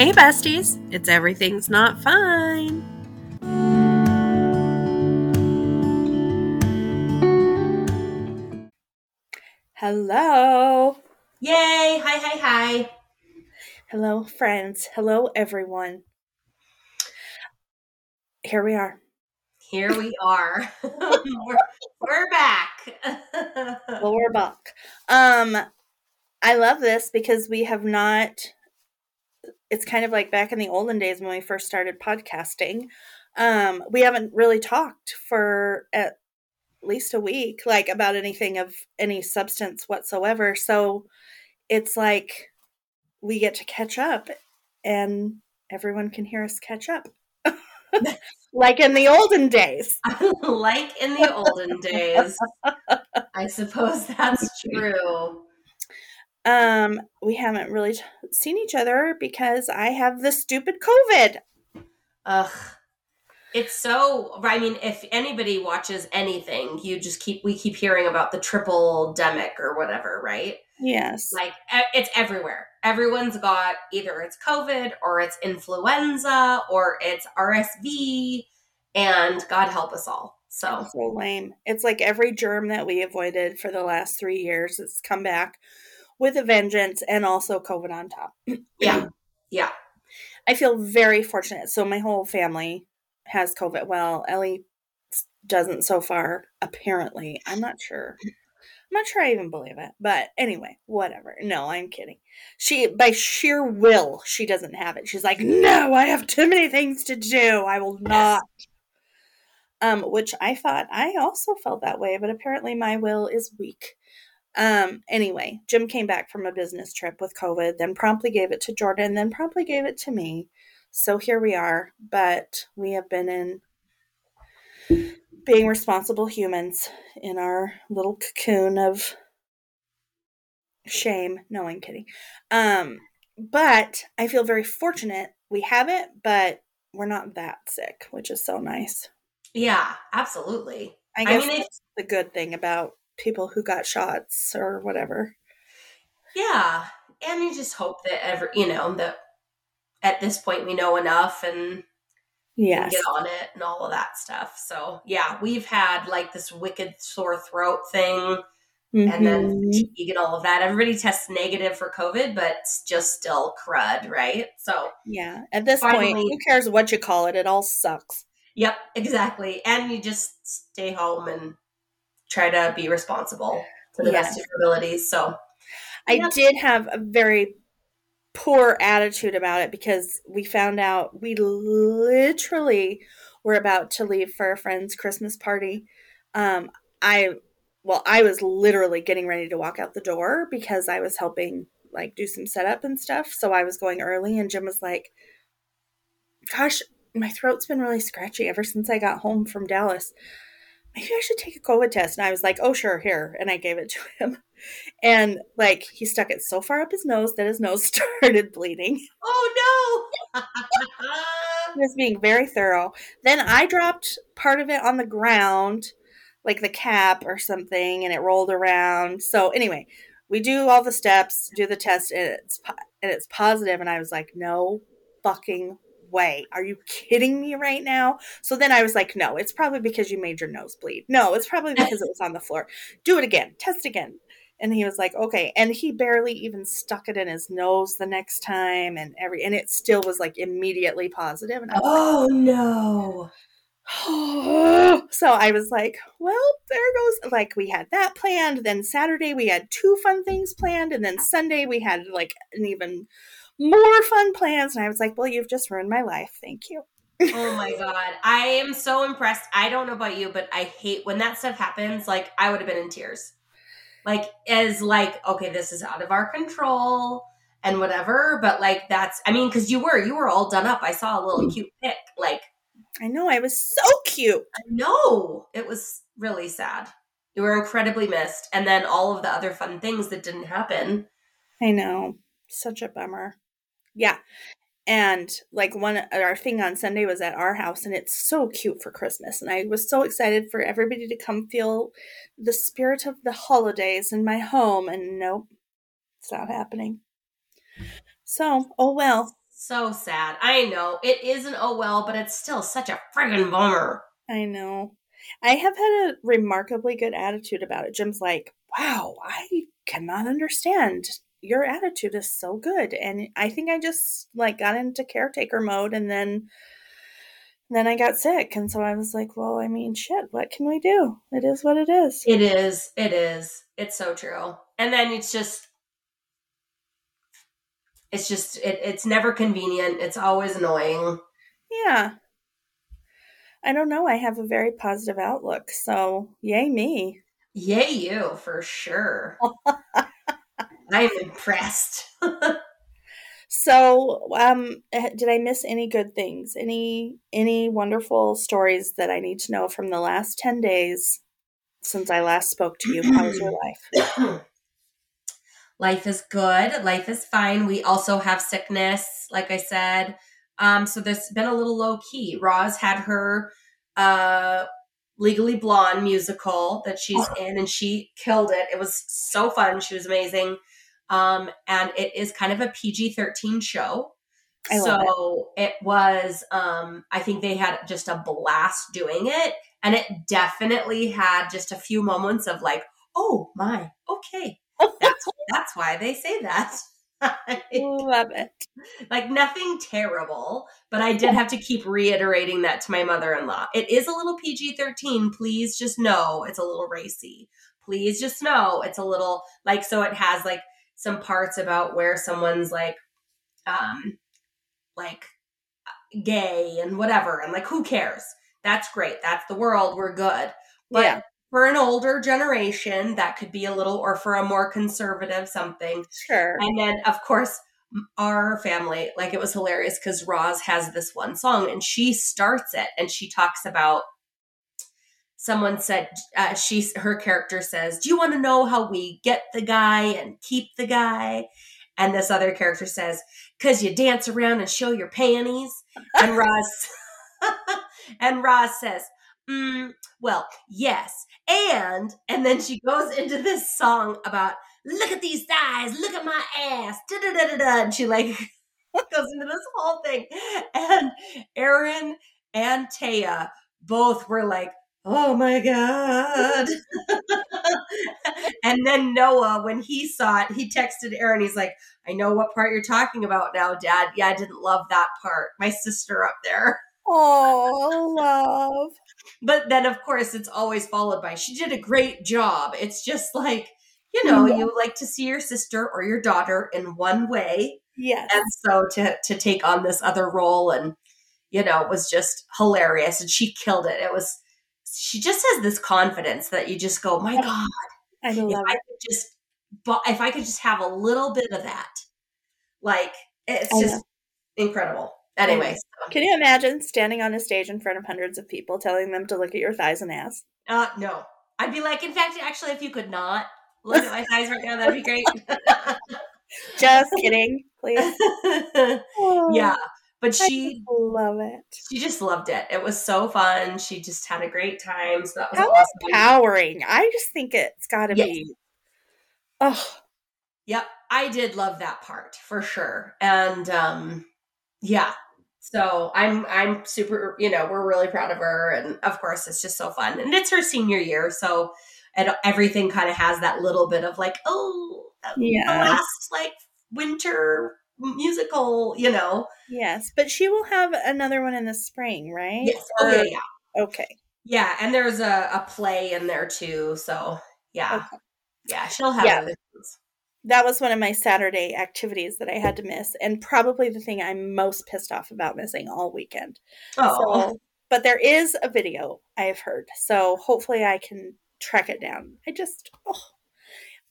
Hey, besties, it's Everything's Not Fine. Hello. Yay! Hi, hi, hi. Hello, friends. Hello, everyone. Here we are. Here we are. we're, we're back. Well, we're back. Um, I love this because we have not. It's kind of like back in the olden days when we first started podcasting. Um, we haven't really talked for at least a week, like about anything of any substance whatsoever. So it's like we get to catch up, and everyone can hear us catch up, like in the olden days. like in the olden days. I suppose that's true. Um, we haven't really t- seen each other because I have the stupid COVID. Ugh. It's so I mean, if anybody watches anything, you just keep we keep hearing about the tripledemic or whatever, right? Yes. Like it's everywhere. Everyone's got either it's COVID or it's influenza or it's RSV, and God help us all. So so lame. It's like every germ that we avoided for the last three years has come back with a vengeance and also COVID on top. yeah, yeah. I feel very fortunate. So my whole family has COVID. Well, Ellie doesn't so far, apparently. I'm not sure. I'm not sure I even believe it. But anyway, whatever. No, I'm kidding. She by sheer will, she doesn't have it. She's like, "No, I have too many things to do. I will not." Um, which I thought I also felt that way, but apparently my will is weak. Um, anyway, Jim came back from a business trip with COVID, then promptly gave it to Jordan, then promptly gave it to me. So here we are, but we have been in being responsible humans in our little cocoon of shame. No, I'm kidding. Um, but I feel very fortunate we have it, but we're not that sick, which is so nice. Yeah, absolutely. I I guess mean, that's the good thing about people who got shots or whatever. Yeah, and you just hope that every you know that at this point we know enough and Yes. get on it and all of that stuff. So yeah, we've had like this wicked sore throat thing, and then Mhm. fatigue and all of that. Everybody tests negative for COVID, but it's just still crud, right? So Yeah. At this point, who cares what you call it? It all sucks. yep, exactly. And you just stay home and try to be responsible to the best of your abilities. So I Yeah. did have a very poor attitude about it because we found out we literally were about to leave for a friend's Christmas party. Um, I, well, I was literally getting ready to walk out the door because I was helping like do some setup and stuff. So I was going early, and Jim was like, "Gosh, my throat's been really scratchy ever since I got home from Dallas. Maybe I should take a COVID test." And I was like, "Oh, sure, here," and I gave it to him. And like he stuck it so far up his nose that his nose started bleeding. oh no. He was being very thorough. Then I dropped part of it on the ground, like the cap or something, and it rolled around. So anyway, we do all the steps, do the test, and it's po- and it's positive. And I was like, no fucking way. Are you kidding me right now? So then I was like, no, it's probably because you made your nose bleed. No, it's probably because it was on the floor. Do it again. Test again. And he was like, okay. And he barely even stuck it in his nose the next time and every and it still was like immediately positive. And I was oh, oh no. so I was like, well, there goes like we had that planned. Then Saturday we had two fun things planned, and then Sunday we had like an even more fun plans. And I was like, well, you've just ruined my life. Thank you. Oh my god. I am so impressed. I don't know about you, but I hate when that stuff happens. Like I would have been in tears. Like as like, okay, this is out of our control and whatever. But like that's I mean, because you were, you were all done up. I saw a little cute pic. Like, I know I was so cute. i know it was really sad. You were incredibly missed. And then all of the other fun things that didn't happen. I know. Such a bummer. Yeah. And like one our thing on Sunday was at our house and it's so cute for Christmas. And I was so excited for everybody to come feel the spirit of the holidays in my home and nope. It's not happening. So, oh well. So sad. I know. It is an oh well, but it's still such a friggin' bummer. I know. I have had a remarkably good attitude about it. Jim's like, wow, I cannot understand. Your attitude is so good. And I think I just like got into caretaker mode and then then I got sick. And so I was like, well, I mean, shit, what can we do? It is what it is. It is. It is. It's so true. And then it's just it's just it, it's never convenient. It's always annoying. Yeah. I don't know. I have a very positive outlook. So, yay me. Yay you for sure. I'm impressed. so, um eh, did I miss any good things? Any any wonderful stories that I need to know from the last 10 days since I last spoke to you? How was your life? life is good. Life is fine. We also have sickness, like I said. Um, so there's been a little low key. Roz had her uh, Legally Blonde musical that she's oh. in, and she killed it. It was so fun. She was amazing. Um, and it is kind of a PG 13 show. I so it. it was, um, I think they had just a blast doing it. And it definitely had just a few moments of like, oh my, okay. That's, that's why they say that. Love it. Like nothing terrible, but I did have to keep reiterating that to my mother in law. It is a little PG 13. Please just know it's a little racy. Please just know it's a little like, so it has like some parts about where someone's like, um, like gay and whatever. And like, who cares? That's great. That's the world. We're good. But yeah for an older generation that could be a little or for a more conservative something sure and then of course our family like it was hilarious because roz has this one song and she starts it and she talks about someone said uh, she her character says do you want to know how we get the guy and keep the guy and this other character says because you dance around and show your panties and roz and roz says mm, well yes and and then she goes into this song about look at these thighs, look at my ass, da da da da da. And she like goes into this whole thing. And Aaron and Taya both were like, oh my God. and then Noah, when he saw it, he texted Aaron, he's like, I know what part you're talking about now, Dad. Yeah, I didn't love that part. My sister up there. Oh, love. But then, of course, it's always followed by, she did a great job. It's just like, you know, yeah. you like to see your sister or your daughter in one way. Yes. And so to, to take on this other role and, you know, it was just hilarious. And she killed it. It was, she just has this confidence that you just go, my God. I love if. I could just, if I could just have a little bit of that, like, it's I just know. incredible. Anyway, so. can you imagine standing on a stage in front of hundreds of people telling them to look at your thighs and ass? Uh, no. I'd be like, in fact, actually, if you could not look at my thighs right now, that'd be great. Just kidding, please. Yeah, but she love it. She just loved it. It was so fun. She just had a great time. So that was How awesome. empowering. I just think it's got to yes. be. Oh. Yep, I did love that part for sure, and um, yeah, so I'm I'm super, you know, we're really proud of her, and of course, it's just so fun, and it's her senior year, so and everything kind of has that little bit of like, oh, yeah, last like winter musical, you know. Yes, but she will have another one in the spring, right? Yes. Oh yeah, yeah. Okay. Yeah, and there's a, a play in there too, so yeah, okay. yeah, she'll have yeah that was one of my Saturday activities that I had to miss, and probably the thing I'm most pissed off about missing all weekend. Oh. So, but there is a video I have heard, so hopefully I can track it down. I just, oh,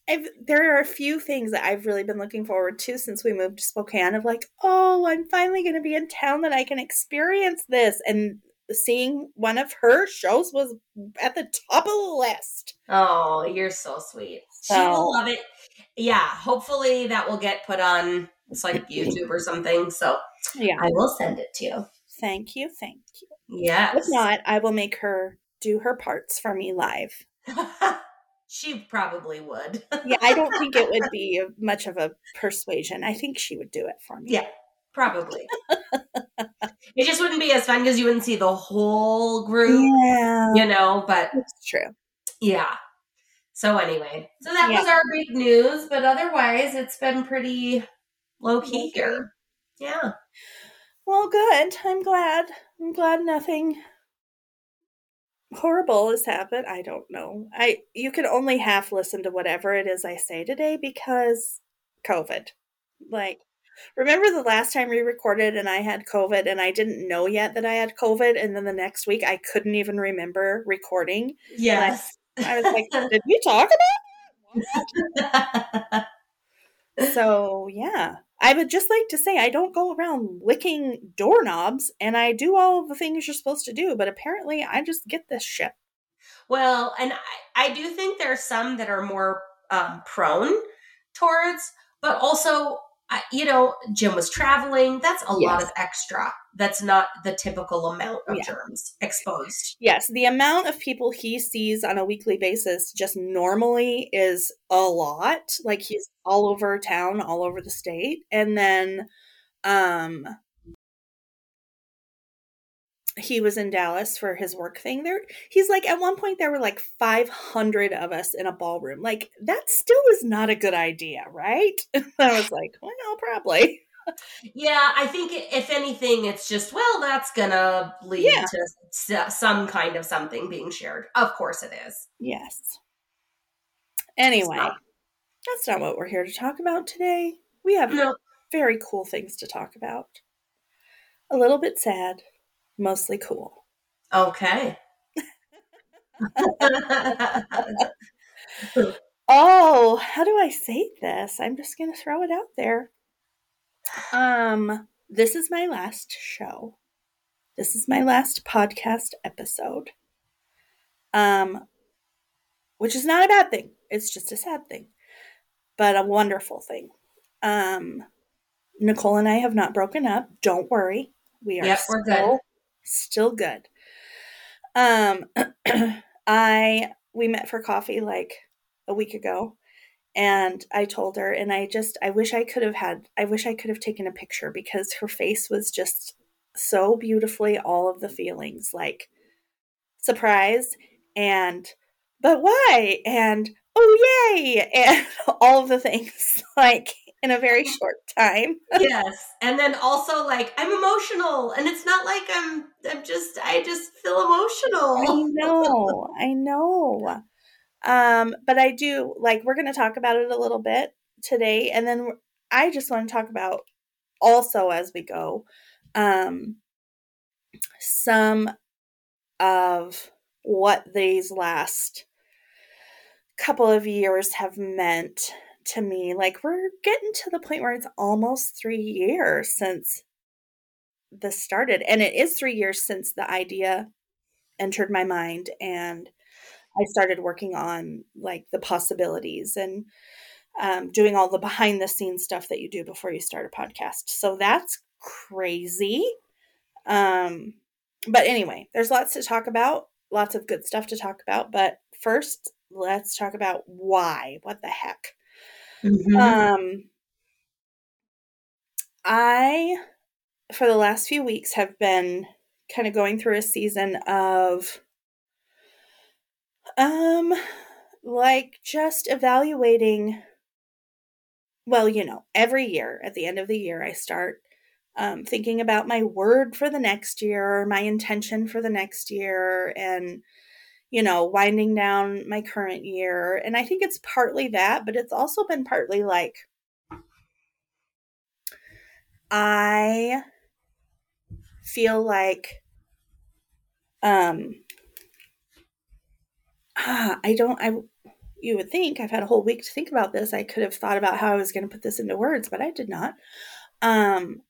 I've, there are a few things that I've really been looking forward to since we moved to Spokane. Of like, oh, I'm finally going to be in town that I can experience this, and seeing one of her shows was at the top of the list. Oh, you're so sweet. So, she will love it yeah, hopefully that will get put on it's like YouTube or something. So yeah, I will send it to you. Thank you, thank you. Yes. If not, I will make her do her parts for me live. she probably would. yeah, I don't think it would be much of a persuasion. I think she would do it for me. Yeah. Probably. it just wouldn't be as fun because you wouldn't see the whole group, Yeah, you know, but it's true. yeah. So anyway, so that Yeah. was our big news, but otherwise it's been pretty low key here. Yeah. Well, good. I'm glad. I'm glad nothing horrible has happened. I don't know. I you can only half listen to whatever it is I say today because COVID. Like remember the last time we recorded and I had COVID and I didn't know yet that I had COVID and then the next week I couldn't even remember recording. Yes. I was like, did we talk about it? So, yeah. I would just like to say I don't go around licking doorknobs and I do all the things you're supposed to do, but apparently I just get this shit. well, and I, I do think there are some that are more um, prone towards, but also, I, you know, Jim was traveling. That's a lot of extra. That's not the typical amount of Yeah. germs exposed. Yes, the amount of people he sees on a weekly basis just normally is a lot. Like he's all over town, all over the state. And then um he was in Dallas for his work thing there. He's like at one point there were like 500 of us in a ballroom. Like that still is not a good idea, right? I was like, well, probably. Yeah, I think if anything, it's just well, that's gonna lead Yeah. to some kind of something being shared. Of course, it is. Yes. Anyway, not- that's not what we're here to talk about today. We have No, very cool things to talk about. A little bit sad, mostly cool. okay. Oh, how do I say this? I'm just going to throw it out there. Um, this is my last show. This is my last podcast episode. Um, which is not a bad thing. It's just a sad thing, but a wonderful thing. Um, Nicole and I have not broken up. Don't worry. We are Yep, still, still good. Um, I we met for coffee like a week ago, and I told her, and I just I wish I could have had I wish I could have taken a picture because her face was just so beautifully all of the feelings like surprise and but why and oh yay and all of the things like in a very short time. yes, and then also like I'm emotional, and it's not like I'm. I'm just. I just feel emotional. I know, I know. Um, but I do like we're going to talk about it a little bit today, and then I just want to talk about also as we go, um, some of what these last couple of years have meant to me. Like we're getting to the point where it's almost three years since this started, and it is three years since the idea entered my mind and I started working on like the possibilities and um, doing all the behind the scenes stuff that you do before you start a podcast. So that's crazy. Um, but anyway, there's lots to talk about, lots of good stuff to talk about. But first, let's talk about why. What the heck? Mhm. Um, I, for the last few weeks, have been kind of going through a season of, um, like just evaluating. Well, you know, every year at the end of the year, I start um, thinking about my word for the next year, my intention for the next year, and you know, winding down my current year. And I think it's partly that, but it's also been partly like I feel like um ah, I don't I you would think I've had a whole week to think about this. I could have thought about how I was going to put this into words, but I did not. Um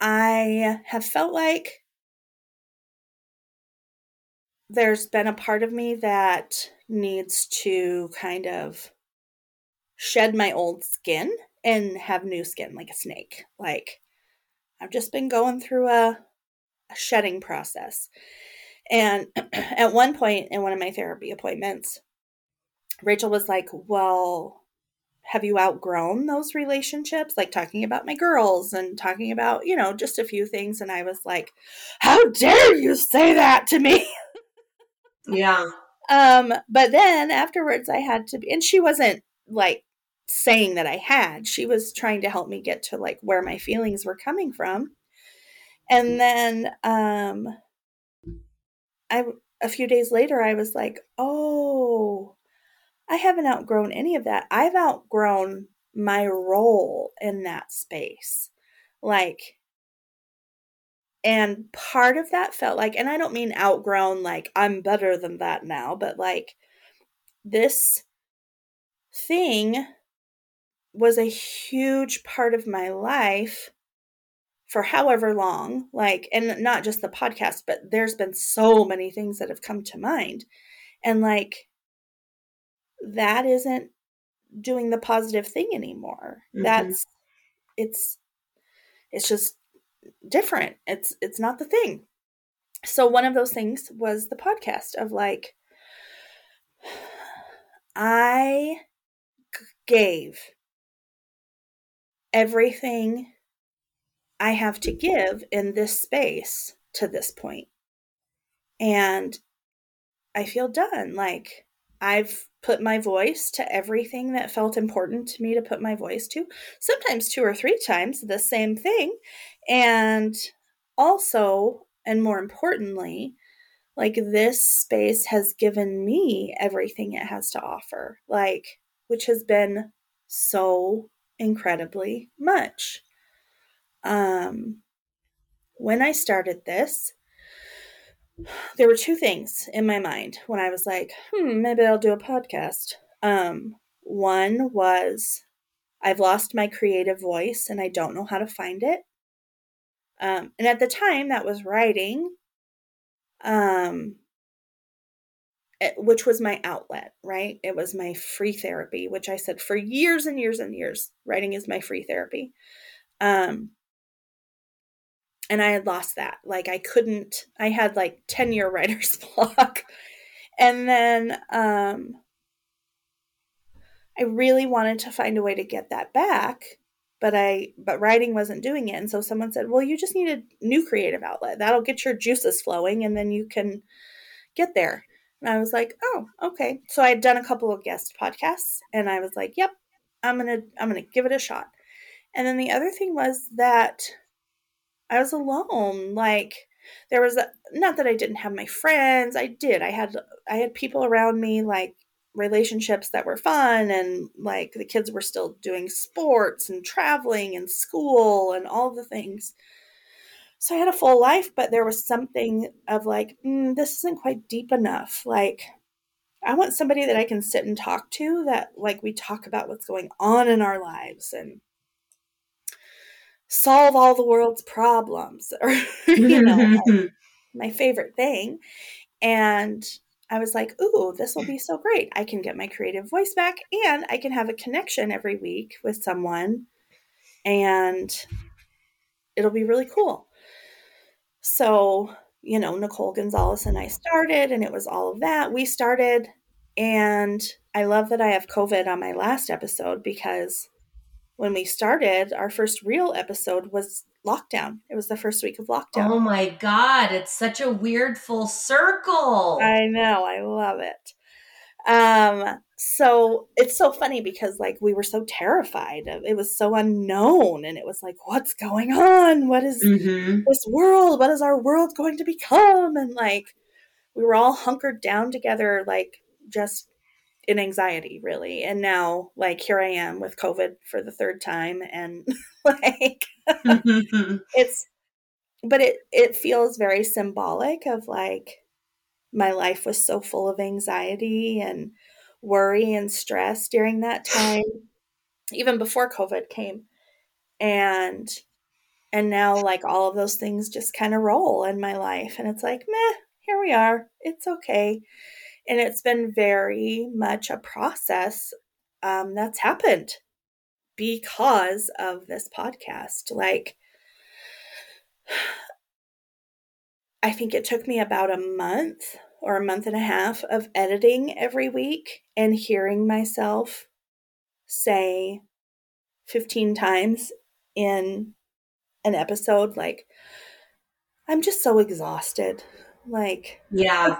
I have felt like there's been a part of me that needs to kind of shed my old skin and have new skin like a snake. Like I've just been going through a, a shedding process. And at one point in one of my therapy appointments, Rachel was like, Well, have you outgrown those relationships? Like talking about my girls and talking about, you know, just a few things. And I was like, how dare you say that to me? Yeah. Um, but then afterwards I had to be, and she wasn't like saying that I had. She was trying to help me get to like where my feelings were coming from. And then um I a few days later I was like, "Oh, I haven't outgrown any of that. I've outgrown my role in that space." Like and part of that felt like and I don't mean outgrown like I'm better than that now, but like this thing was a huge part of my life for however long like and not just the podcast but there's been so many things that have come to mind and like that isn't doing the positive thing anymore mm-hmm. that's it's it's just different it's it's not the thing so one of those things was the podcast of like i gave everything I have to give in this space to this point. And I feel done. Like I've put my voice to everything that felt important to me to put my voice to, sometimes two or three times the same thing. And also, and more importantly, like this space has given me everything it has to offer, like, which has been so incredibly much. Um, when I started this, there were two things in my mind when I was like, hmm, maybe I'll do a podcast. Um, one was I've lost my creative voice and I don't know how to find it. Um, and at the time, that was writing, um, it, which was my outlet, right? It was my free therapy, which I said for years and years and years, writing is my free therapy. Um, and I had lost that. Like I couldn't I had like 10 year writer's block. and then um I really wanted to find a way to get that back, but I but writing wasn't doing it. And so someone said, "Well, you just need a new creative outlet. That'll get your juices flowing and then you can get there." And I was like, "Oh, okay." So I had done a couple of guest podcasts and I was like, "Yep, I'm going to I'm going to give it a shot." And then the other thing was that I was alone. Like there was a, not that I didn't have my friends. I did. I had I had people around me like relationships that were fun and like the kids were still doing sports and traveling and school and all the things. So I had a full life, but there was something of like, mm, this isn't quite deep enough. Like, I want somebody that I can sit and talk to that, like, we talk about what's going on in our lives and solve all the world's problems or you know my, my favorite thing and i was like ooh this will be so great. I can get my creative voice back and i can have a connection every week with someone and it'll be really cool. So you know nicole gonzalez and i started and it was all of that. We started and i love that i have covid on my last episode because when we started, our first real episode was lockdown. It was the first week of lockdown. Oh my God. It's such a weird full circle. I know. I love it. Um, so it's so funny because like we were so terrified of it was so unknown and it was like, what's going on? What is mm-hmm. this world? What is our world going to become? And like we were all hunkered down together, like just in anxiety really. And now like here i am with covid for the third time and like mm-hmm. it's but it it feels very symbolic of like my life was so full of anxiety and worry and stress during that time even before covid came. And and now like all of those things just kind of roll in my life and it's like meh here we are. It's okay and it's been very much a process um, that's happened because of this podcast. Like, I think it took me about a month or a month and a half of editing every week and hearing myself say 15 times in an episode like I'm just so exhausted. Like Yeah.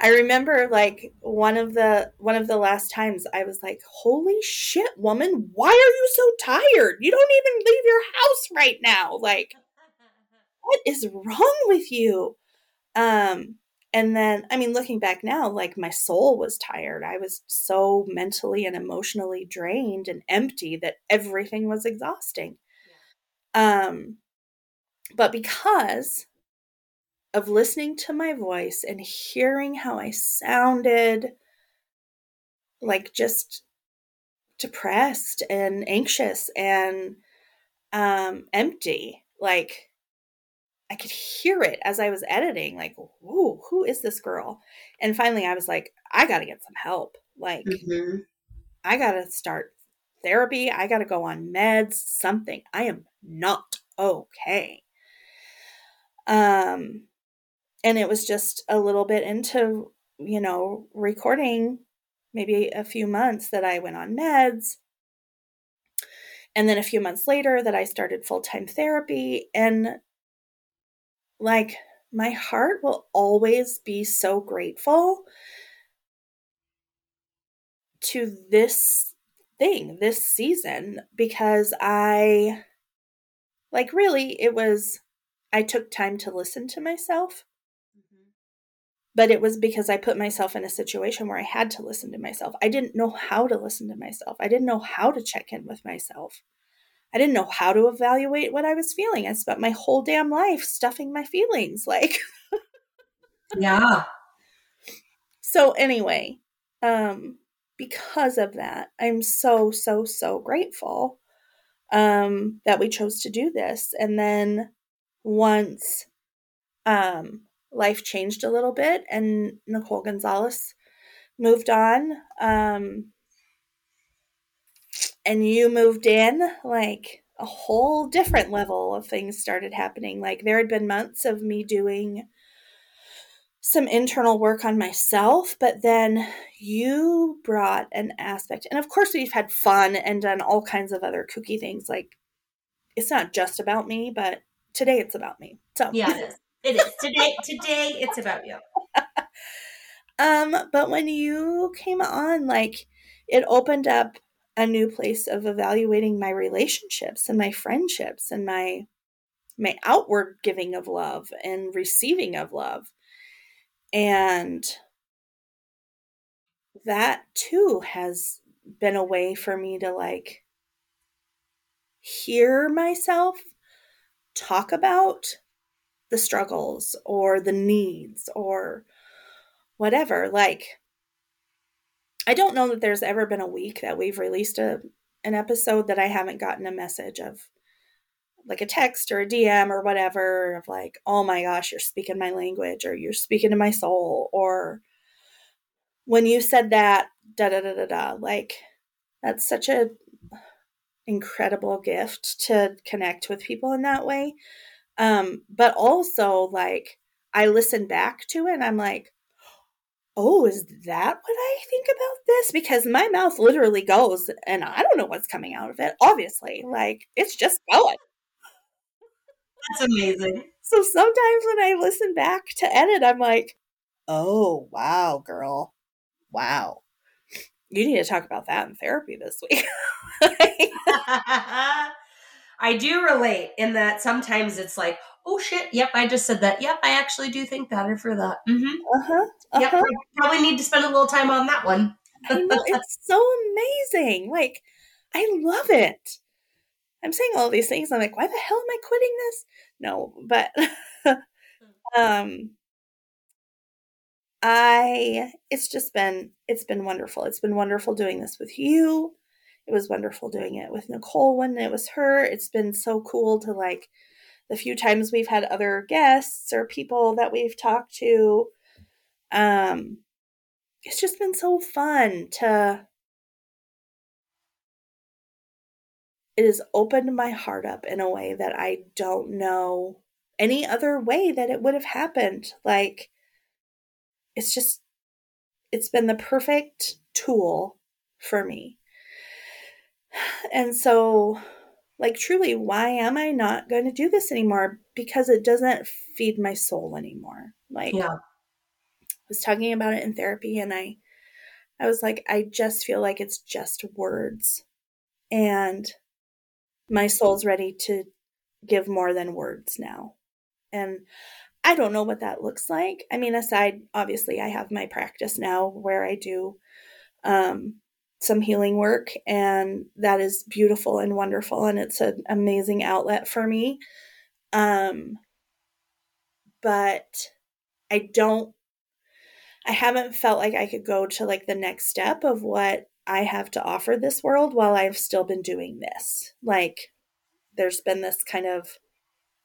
I remember like one of the one of the last times I was like, "Holy shit, woman, why are you so tired? You don't even leave your house right now." Like what is wrong with you? Um and then I mean looking back now, like my soul was tired. I was so mentally and emotionally drained and empty that everything was exhausting. Um but because of listening to my voice and hearing how I sounded like just depressed and anxious and um empty. Like I could hear it as I was editing like whoa who is this girl? And finally I was like I got to get some help. Like Mhm. I got to start therapy. I got to go on meds. Something. I am not okay. Um and it was just a little bit into you know recording maybe a few months that i went on meds. And then a few months later that i started full-time therapy. And like my heart will always be so grateful to this thing this season because i like really it was i took time to listen to myself but it was because I put myself in a situation where I had to listen to myself. I didn't know how to listen to myself. I didn't know how to check in with myself. I didn't know how to evaluate what I was feeling. I spent my whole damn life stuffing my feelings like Yeah. so anyway, um because of that, I'm so so so grateful um that we chose to do this and then once um life changed a little bit and Nicole Gonzalez moved on um and you moved in like a whole different level of things started happening. Like there had been months of me doing some internal work on myself but then you brought an aspect and of course we've had fun and done all kinds of other kooky things like it's not just about me but today it's about me so. Yeah, it is. Today today it's about you. Um, but when you came on, like it opened up a new place of evaluating my relationships and my friendships and my my outward giving of love and receiving of love. And that too has been a way for me to like hear myself talk about the struggles or the needs or whatever. Like, I don't know that there's ever been a week that we've released a an episode that I haven't gotten a message of like a text or a DM or whatever of like, oh my gosh, you're speaking my language or you're speaking to my soul or when you said that, da da da da da. Like that's such a incredible gift to connect with people in that way. Um, but also like I listen back to it and I'm like, oh, is that what I think about this? Because my mouth literally goes and I don't know what's coming out of it, obviously. Like it's just going. That's amazing. So sometimes when I listen back to edit, I'm like, oh, wow, girl. Wow. You need to talk about that in therapy this week. I do relate in that sometimes it's like, oh shit, yep, I just said that. Yep, I actually do think better for that. Mm-hmm. uh-huh. Yep, Uh-huh. I probably need to spend a little time on that one. I know, it's so amazing. Like, I love it. I'm saying all these things. I'm like, why the hell am I quitting this? No, but um I it's just been it's been wonderful. It's been wonderful doing this with you. It was wonderful doing it with Nicole when it was her. It's been so cool to like the few times we've had other guests or people that we've talked to. Um it's just been so fun to it has opened my heart up in a way that I don't know any other way that it would have happened. Like, it's just, it's been the perfect tool for me. And so, like, truly, why am I not going to do this anymore? Because it doesn't feed my soul anymore. Like, Yeah. I was talking about it in therapy, and I, I was like, I just feel like it's just words, and my soul's ready to give more than words now. And I don't know what that looks like. I mean, aside, obviously, I have my practice now where I do um, some healing work, and that is beautiful and wonderful, and it's an amazing outlet for me. Um, but I don't, I haven't felt like I could go to like the next step of what I have to offer this world while I've still been doing this. Like, there's been this kind of,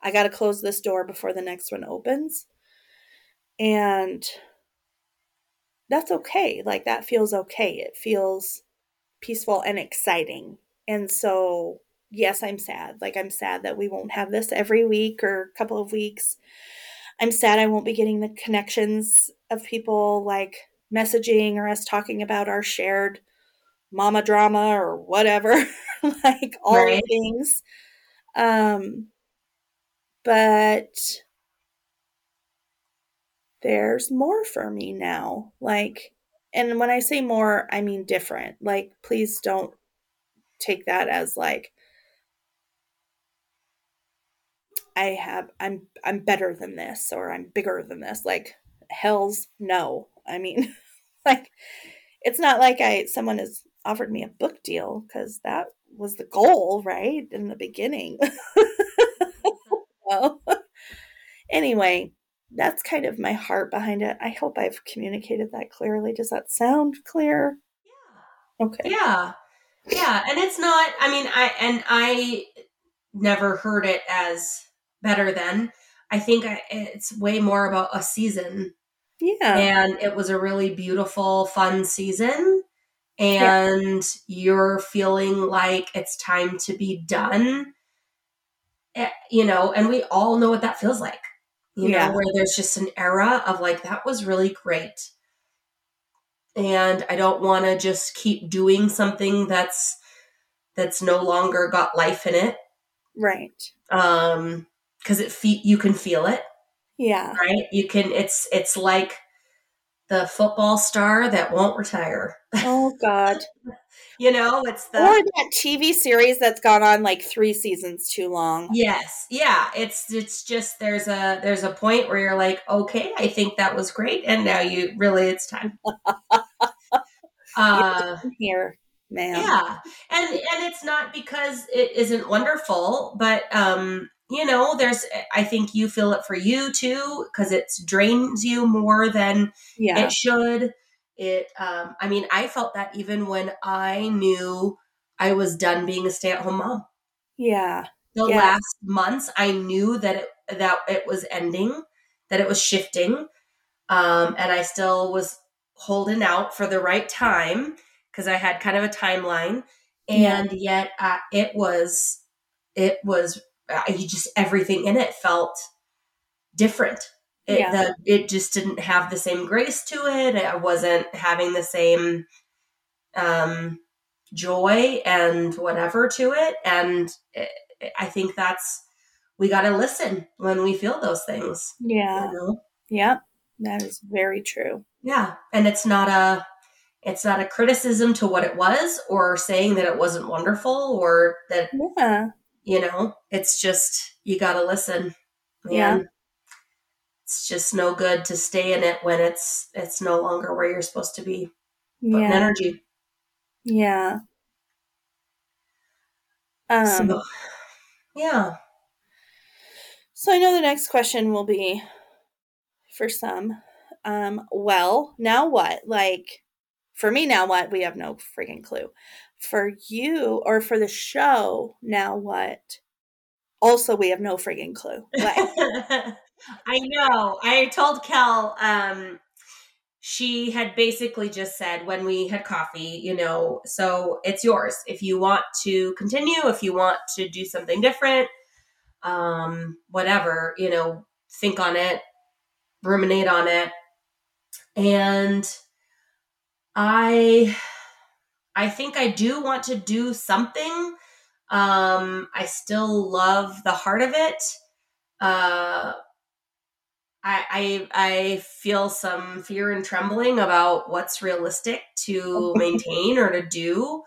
I got to close this door before the next one opens. And that's okay. Like, that feels okay. It feels peaceful and exciting. And so, yes, I'm sad. Like, I'm sad that we won't have this every week or a couple of weeks. I'm sad I won't be getting the connections of people like messaging or us talking about our shared mama drama or whatever, like all Right. the things. Um, but there's more for me now. Like, and when I say more, I mean different. Like, please don't take that as like I have I'm I'm better than this or I'm bigger than this. Like, hell's no. I mean, like it's not like I someone has offered me a book deal because that was the goal, right? In the beginning. well, anyway, that's kind of my heart behind it. I hope I've communicated that clearly. Does that sound clear? Yeah. Okay. Yeah. Yeah. And it's not, I mean, I, and I never heard it as better than. I think I, it's way more about a season. Yeah. And it was a really beautiful, fun season. And you're feeling like it's time to be done. Eh, You know, and we all know what that feels like. You Yeah. know, where there's just an era of like, that was really great. And I don't want to just keep doing something that's that's no longer got life in it. Right. Um, because it fe- you can feel it. Yeah. right you can it's it's like the football star that won't retire Oh God. you know it's the Or that TV series that's gone on like three seasons too long. yes yeah it's it's just there's a there's a point where you're like okay i think that was great and now you really it's time uh Here, man. yeah and and it's not because it isn't wonderful but um you know there's i think you feel it for you too because it drains you more than Yeah. it should it um i mean i felt that even when i knew i was done being a stay-at-home mom Yeah. the Yeah. last months i knew that it that it was ending that it was shifting um and i still was holding out for the right time because i had kind of a timeline Yeah. and yet uh, it was it was uh, you just everything in it felt different it, Yeah. the, it just didn't have the same grace to it i wasn't having the same um joy and whatever to it and it, i think that's we got to listen when we feel those things Yeah. you know Yeah. That is very true. yeah and it's not a it's not a criticism to what it was or saying that it wasn't wonderful or that Yeah. You know it's just you got to listen Yeah. And it's just no good to stay in it when it's it's no longer where you're supposed to be Yeah. energy Yeah. Um, so yeah So I know the next question will be for some. Um, well, now what? Like for me now what? We have no freaking clue. For you or for the show, now what? Also, we have no freaking clue. Like, I know. I told Kel, um, she had basically just said when we had coffee, you know, so it's yours. If you want to continue, if you want to do something different, um, whatever, you know, think on it, ruminate on it. And I I think I do want to do something. Um, I still love the heart of it. Uh, I, I I feel some fear and trembling about what's realistic to maintain or to do.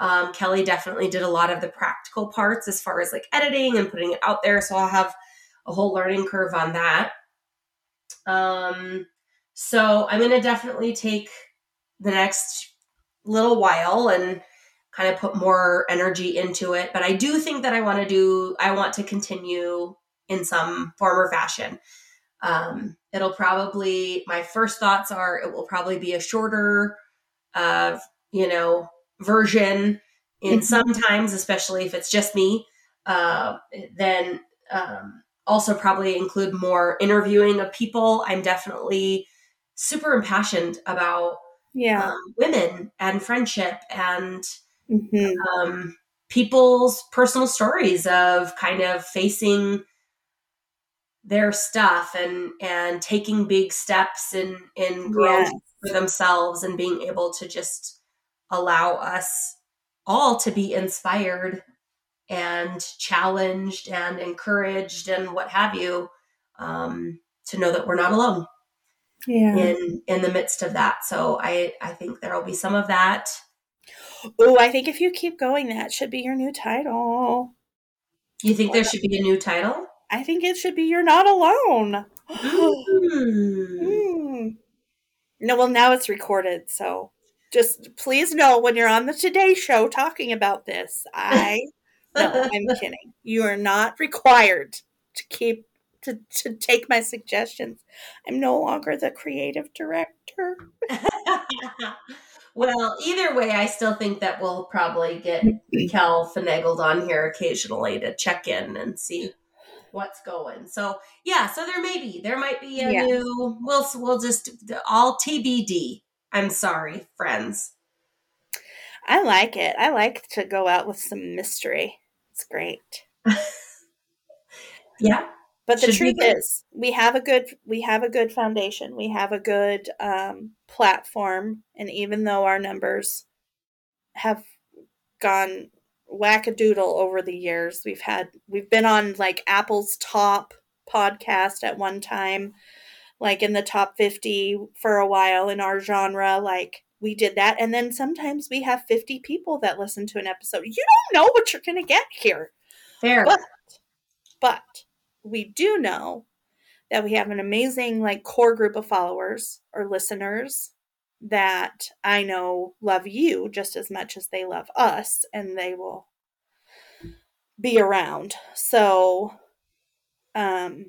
Um, Kelly definitely did a lot of the practical parts as far as like editing and putting it out there, so I'll have a whole learning curve on that. Um, so I'm gonna definitely take the next little while and kind of put more energy into it. But I do think that I want to do, I want to continue in some form or fashion. Um, it'll probably, my first thoughts are it will probably be a shorter, uh, you know, version in mm-hmm. sometimes, especially if it's just me. Uh, then um, also probably include more interviewing of people. I'm definitely super impassioned about yeah um, women and friendship and mm-hmm. um, people's personal stories of kind of facing their stuff and and taking big steps in in growth yes. for themselves and being able to just allow us all to be inspired and challenged and encouraged and what have you um, to know that we're not alone yeah. in in the midst of that. So I I think there will be some of that. Oh, I think if you keep going, that should be your new title. You think there should be a new title? I think it should be "You're Not Alone." Mm. mm. No, well, now it's recorded, so just please know when you're on the Today Show talking about this. I no, I'm kidding. You are not required to keep to, to take my suggestions. I'm no longer the creative director. well, either way, I still think that we'll probably get Kel finagled on here occasionally to check in and see what's going. So yeah, so there may be there might be a yeah. new. We'll we'll just all TBD. I'm sorry, friends. I like it. I like to go out with some mystery. It's great. yeah. But the Should truth is, we have a good we have a good foundation. We have a good um, platform, and even though our numbers have gone wackadoodle over the years, we've had we've been on like Apple's top podcast at one time, like in the top fifty for a while in our genre. Like we did that, and then sometimes we have fifty people that listen to an episode. You don't know what you're going to get here. Fair, but but we do know that we have an amazing like core group of followers or listeners that I know love you just as much as they love us and they will be around. So um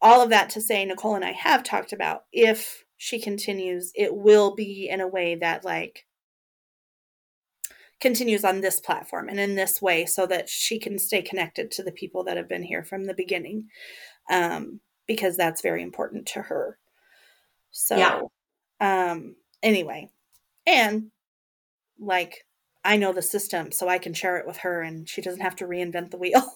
all of that to say Nicole and I have talked about if she continues it will be in a way that like continues on this platform and in this way so that she can stay connected to the people that have been here from the beginning um, because that's very important to her. So yeah. um anyway and like i know the system so i can share it with her and she doesn't have to reinvent the wheel.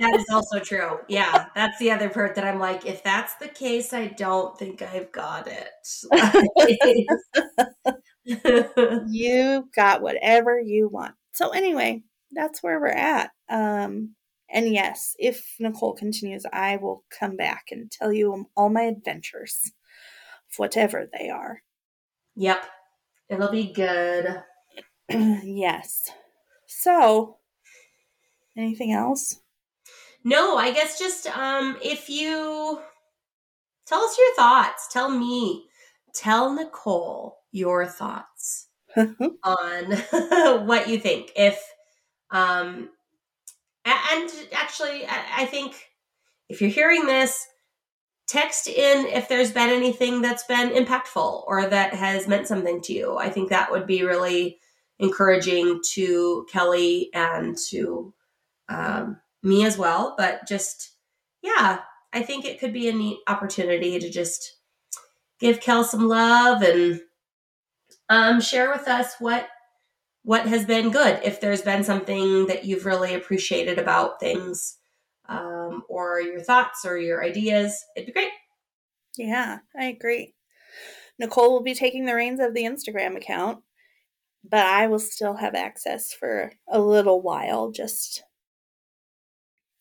That is also true. Yeah that's the other part that i'm like if that's the case i don't think i've got it you got whatever you want. So anyway, that's where we're at. Um, and yes, if Nicole continues, I will come back and tell you all my adventures, whatever they are. Yep, it'll be good. yes. So, anything else? No, I guess just um, if you tell us your thoughts, tell me, tell Nicole your thoughts on what you think. If, um, and actually, I think if you're hearing this, text in if there's been anything that's been impactful or that has meant something to you. I think that would be really encouraging to Kelly and to um, me as well. But just, yeah, I think it could be a neat opportunity to just give Kel some love and um, share with us what what has been good. If there's been something that you've really appreciated about things, um, or your thoughts or your ideas, it'd be great. Yeah, I agree. Nicole will be taking the reins of the Instagram account. but I will still have access for a little while just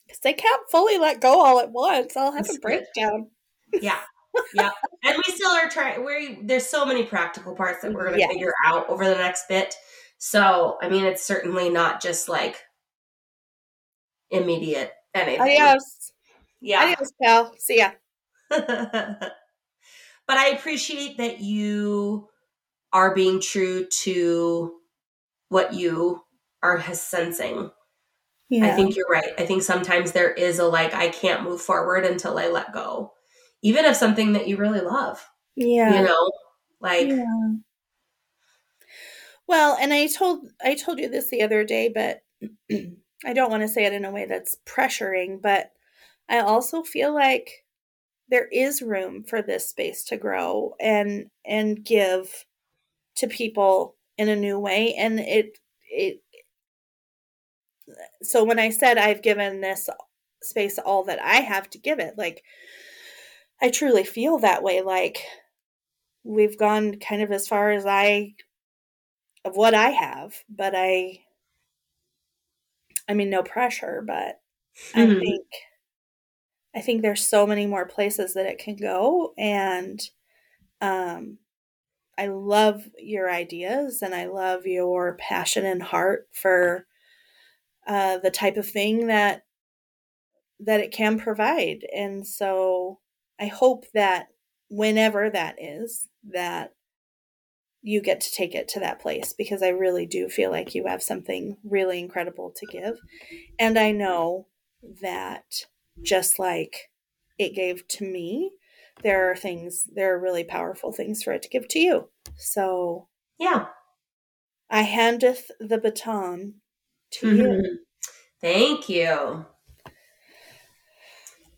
because they can't fully let go all at once. I'll have That's a breakdown. Yeah. Yeah. and we still are trying we there's so many practical parts that we're gonna Yeah. figure out over the next bit. So I mean it's certainly not just like immediate anything. Adios. Yeah. Adios, pal. See ya. but I appreciate that you are being true to what you are sensing. Yeah. I think you're right. I think sometimes there is a like, I can't move forward until I let go, even of something that you really love. yeah. You know, like, Yeah. Well, and I told I told you this the other day, but I don't want to say it in a way that's pressuring, but I also feel like there is room for this space to grow and and give to people in a new way and it it so when I said I've given this space all that I have to give it, like I truly feel that way like we've gone kind of as far as I of what I have, but I I mean no pressure, but I Mhm. think I think there's so many more places that it can go and um I love your ideas and I love your passion and heart for uh the type of thing that that it can provide. And so I hope that whenever that is that you get to take it to that place because I really do feel like you have something really incredible to give. And I know that just like it gave to me, there are things, there are really powerful things for it to give to you. So yeah. I handeth the baton to you. Mhm. Thank you.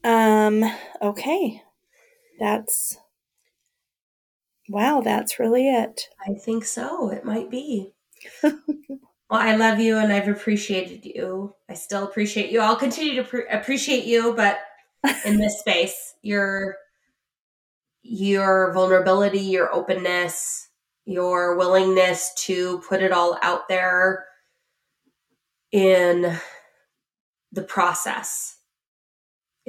Um, okay. That's wow, that's really it. I think so. It might be. well, I love you and I've appreciated you. I still appreciate you. I'll continue to pre- appreciate you, but in this space, your your vulnerability, your openness, your willingness to put it all out there in the process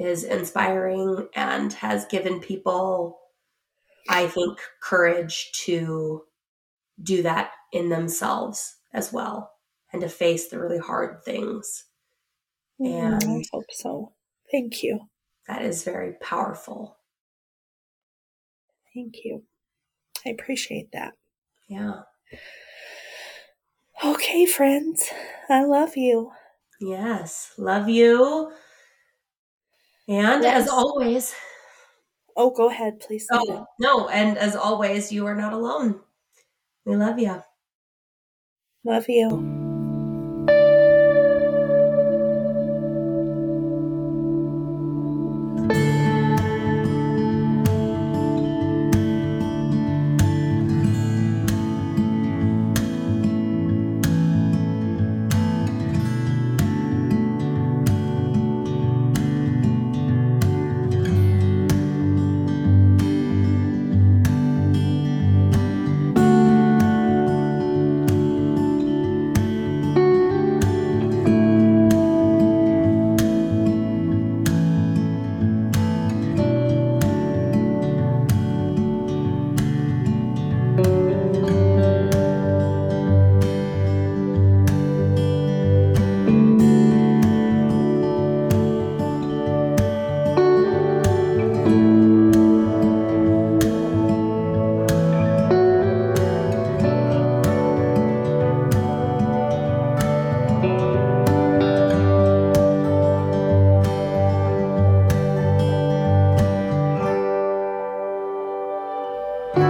is inspiring and has given people I think courage to do that in themselves as well and to face the really hard things. Mm, I hope so. Thank you. That is very powerful. Thank you. I appreciate that. Yeah. Okay, friends. I love you. Yes. Love you. And Yes. as always, Oh, go ahead, please. oh, no, and as always, you are not alone. We love you. Love you.